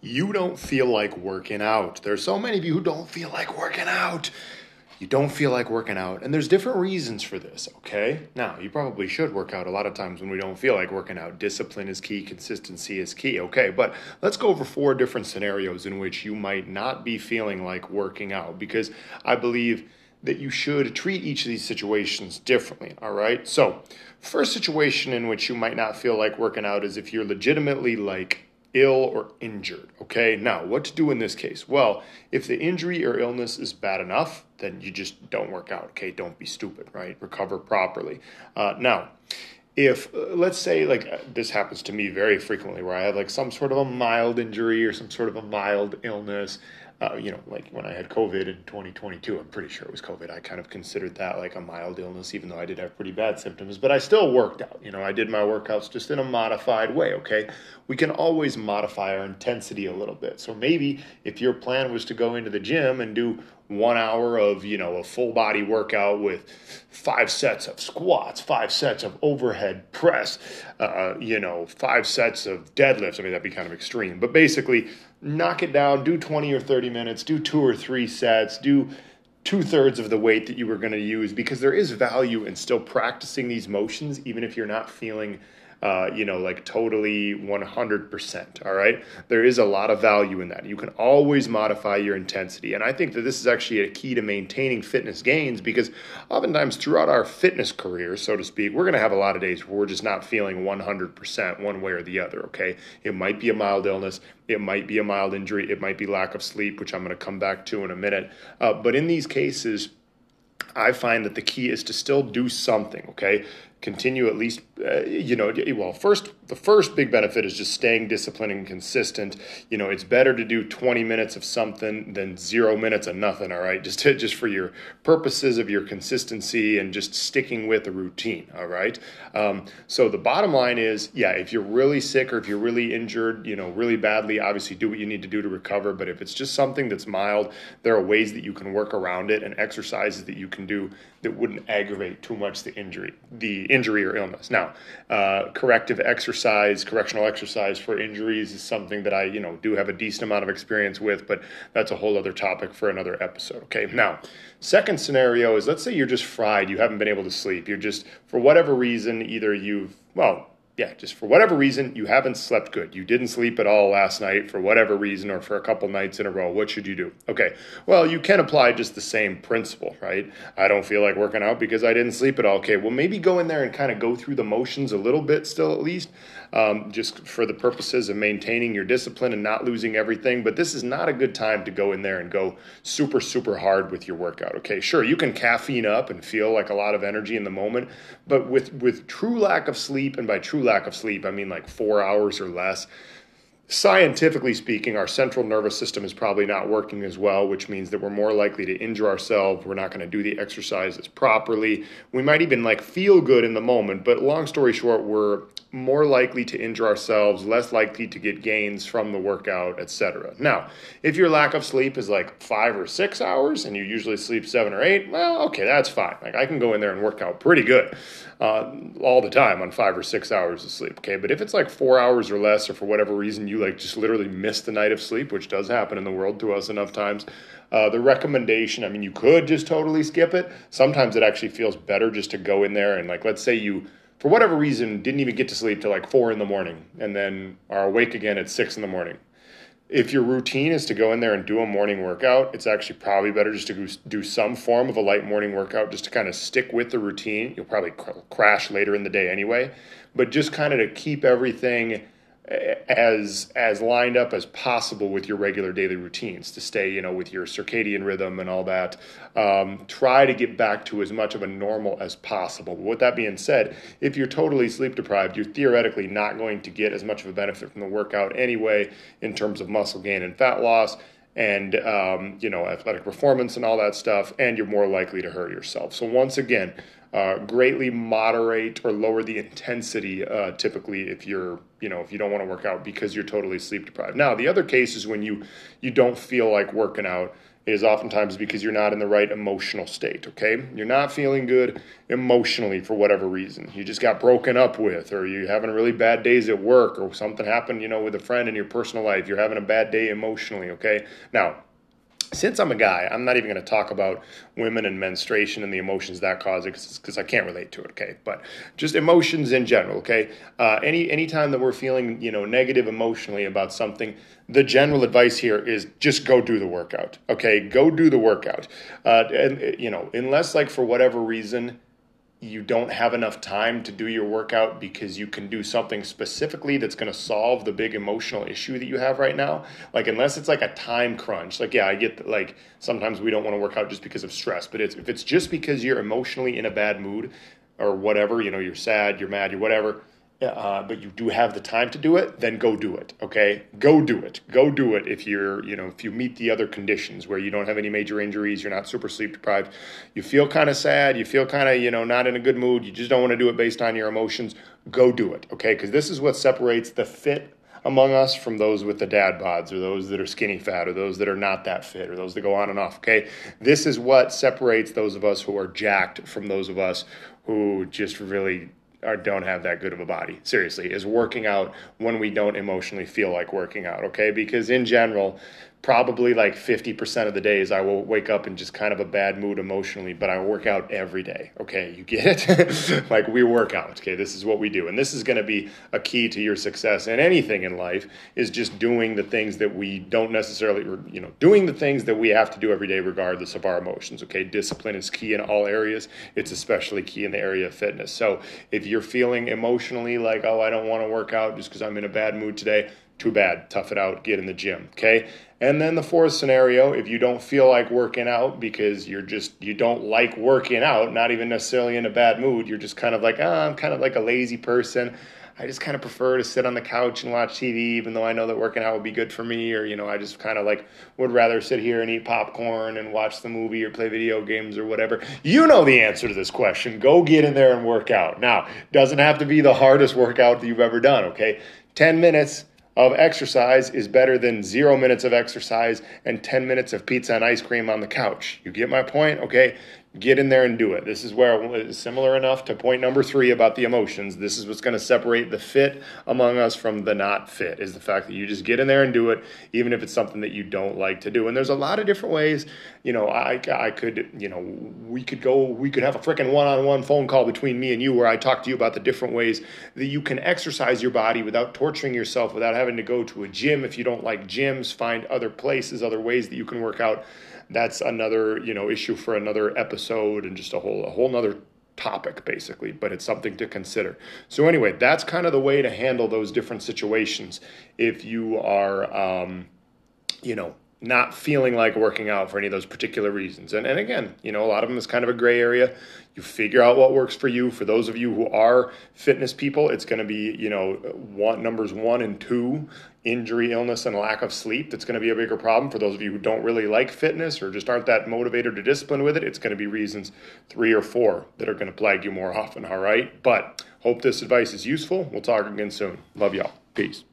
you don't feel like working out. There's so many of you who don't feel like working out. You don't feel like working out, and there's different reasons for this, okay? Now, you probably should work out a lot of times when we don't feel like working out. Discipline is key, consistency is key, okay? But let's go over four different scenarios in which you might not be feeling like working out because I believe that you should treat each of these situations differently, all right? So, first situation in which you might not feel like working out is if you're legitimately like ill or injured. Okay, now what to do in this case? Well, if the injury or illness is bad enough, then you just don't work out. Okay, don't be stupid, right? Recover properly. Uh, now, if uh, let's say like uh, this happens to me very frequently where I have like some sort of a mild injury or some sort of a mild illness uh, you know, like when I had COVID in 2022, I'm pretty sure it was COVID. I kind of considered that like a mild illness, even though I did have pretty bad symptoms. But I still worked out. You know, I did my workouts just in a modified way. Okay, we can always modify our intensity a little bit. So maybe if your plan was to go into the gym and do one hour of you know a full body workout with five sets of squats five sets of overhead press uh, you know five sets of deadlifts i mean that'd be kind of extreme but basically knock it down do 20 or 30 minutes do two or three sets do two thirds of the weight that you were going to use because there is value in still practicing these motions even if you're not feeling uh, you know, like totally 100%. All right. There is a lot of value in that. You can always modify your intensity. And I think that this is actually a key to maintaining fitness gains because oftentimes throughout our fitness career, so to speak, we're going to have a lot of days where we're just not feeling 100% one way or the other. Okay. It might be a mild illness. It might be a mild injury. It might be lack of sleep, which I'm going to come back to in a minute. Uh, but in these cases, I find that the key is to still do something, okay? Continue at least, uh, you know, well, first, the first big benefit is just staying disciplined and consistent. You know, it's better to do 20 minutes of something than zero minutes of nothing, all right? Just, to, just for your purposes of your consistency and just sticking with a routine, all right? Um, so the bottom line is, yeah, if you're really sick or if you're really injured, you know, really badly, obviously do what you need to do to recover. But if it's just something that's mild, there are ways that you can work around it and exercises that you can do that wouldn't aggravate too much the injury, the injury or illness. Now, uh, corrective exercise, correctional exercise for injuries is something that I, you know, do have a decent amount of experience with, but that's a whole other topic for another episode. Okay. Now, second scenario is let's say you're just fried, you haven't been able to sleep, you're just for whatever reason, either you've well yeah, just for whatever reason, you haven't slept good. You didn't sleep at all last night for whatever reason or for a couple nights in a row. What should you do? Okay, well, you can apply just the same principle, right? I don't feel like working out because I didn't sleep at all. Okay, well, maybe go in there and kind of go through the motions a little bit still, at least, um, just for the purposes of maintaining your discipline and not losing everything. But this is not a good time to go in there and go super, super hard with your workout. Okay, sure, you can caffeine up and feel like a lot of energy in the moment, but with, with true lack of sleep, and by true lack of sleep, I mean like four hours or less. Scientifically speaking, our central nervous system is probably not working as well, which means that we're more likely to injure ourselves. We're not going to do the exercises properly. We might even like feel good in the moment, but long story short, we're more likely to injure ourselves, less likely to get gains from the workout, etc. Now, if your lack of sleep is like five or six hours and you usually sleep seven or eight, well, okay, that's fine. Like I can go in there and work out pretty good uh, all the time on five or six hours of sleep. Okay, but if it's like four hours or less, or for whatever reason you like just literally miss the night of sleep, which does happen in the world to us enough times. Uh, the recommendation, I mean, you could just totally skip it. Sometimes it actually feels better just to go in there and, like, let's say you for whatever reason, didn't even get to sleep till like four in the morning and then are awake again at six in the morning. If your routine is to go in there and do a morning workout, it's actually probably better just to do some form of a light morning workout just to kind of stick with the routine. You'll probably cr- crash later in the day anyway, but just kind of to keep everything as as lined up as possible with your regular daily routines to stay you know with your circadian rhythm and all that. Um, try to get back to as much of a normal as possible. With that being said if you're totally sleep deprived you're theoretically not going to get as much of a benefit from the workout anyway in terms of muscle gain and fat loss and um, you know athletic performance and all that stuff and you're more likely to hurt yourself. So once again uh, greatly moderate or lower the intensity uh, typically if you're you know if you don't want to work out because you're totally sleep deprived. Now the other case is when you you don't feel like working out is oftentimes because you're not in the right emotional state, okay? You're not feeling good emotionally for whatever reason. You just got broken up with, or you're having really bad days at work, or something happened, you know, with a friend in your personal life. You're having a bad day emotionally, okay? Now, since I'm a guy, I'm not even going to talk about women and menstruation and the emotions that cause it because I can't relate to it. Okay, but just emotions in general. Okay, uh, any anytime that we're feeling you know negative emotionally about something, the general advice here is just go do the workout. Okay, go do the workout. Uh, and you know, unless like for whatever reason you don't have enough time to do your workout because you can do something specifically that's going to solve the big emotional issue that you have right now. Like unless it's like a time crunch like yeah i get like sometimes we don't want to work out just because of stress but it's if it's just because you're emotionally in a bad mood or whatever you know you're sad you're mad you're whatever uh, but you do have the time to do it, then go do it. Okay, go do it. Go do it if you're, you know, if you meet the other conditions where you don't have any major injuries, you're not super sleep deprived, you feel kind of sad, you feel kind of, you know, not in a good mood, you just don't want to do it based on your emotions. Go do it. Okay, because this is what separates the fit among us from those with the dad bods or those that are skinny fat or those that are not that fit or those that go on and off. Okay, this is what separates those of us who are jacked from those of us who just really or don't have that good of a body. Seriously is working out when we don't emotionally feel like working out okay? Because in general probably like 50% of the days I will wake up in just kind of a bad mood emotionally, but I work out every day. Okay, you get it? like we work out. Okay, this is what we do. And this is going to be a key to your success and anything in life is just doing the things that we don't necessarily, you know, doing the things that we have to do every day regardless of our emotions. Okay, discipline is key in all areas. It's especially key in the area of fitness. So if you're feeling emotionally like, oh, I don't want to work out just because I'm in a bad mood today, too bad. Tough it out. Get in the gym. Okay. And then the fourth scenario, if you don't feel like working out because you're just, you don't like working out, not even necessarily in a bad mood, you're just kind of like, oh, I'm kind of like a lazy person. I just kind of prefer to sit on the couch and watch TV, even though I know that working out would be good for me. Or, you know, I just kind of like would rather sit here and eat popcorn and watch the movie or play video games or whatever. You know the answer to this question. Go get in there and work out. Now, doesn't have to be the hardest workout that you've ever done, okay? 10 minutes of exercise is better than zero minutes of exercise and 10 minutes of pizza and ice cream on the couch. You get my point? Okay get in there and do it. This is where it's similar enough to point number three about the emotions. This is what's going to separate the fit among us from the not fit is the fact that you just get in there and do it, even if it's something that you don't like to do. And there's a lot of different ways. You know, I, I could, you know, we could go, we could have a freaking one-on-one phone call between me and you where I talk to you about the different ways that you can exercise your body without torturing yourself, without having to go to a gym. If you don't like gyms, find other places, other ways that you can work out that's another you know issue for another episode and just a whole a whole nother topic basically but it's something to consider. So anyway that's kind of the way to handle those different situations. If you are um, you know not feeling like working out for any of those particular reasons. And, and again, you know, a lot of them is kind of a gray area. You figure out what works for you. For those of you who are fitness people, it's going to be, you know, numbers one and two injury, illness, and lack of sleep. That's going to be a bigger problem. For those of you who don't really like fitness or just aren't that motivated or disciplined with it, it's going to be reasons three or four that are going to plague you more often. All right. But hope this advice is useful. We'll talk again soon. Love y'all. Peace.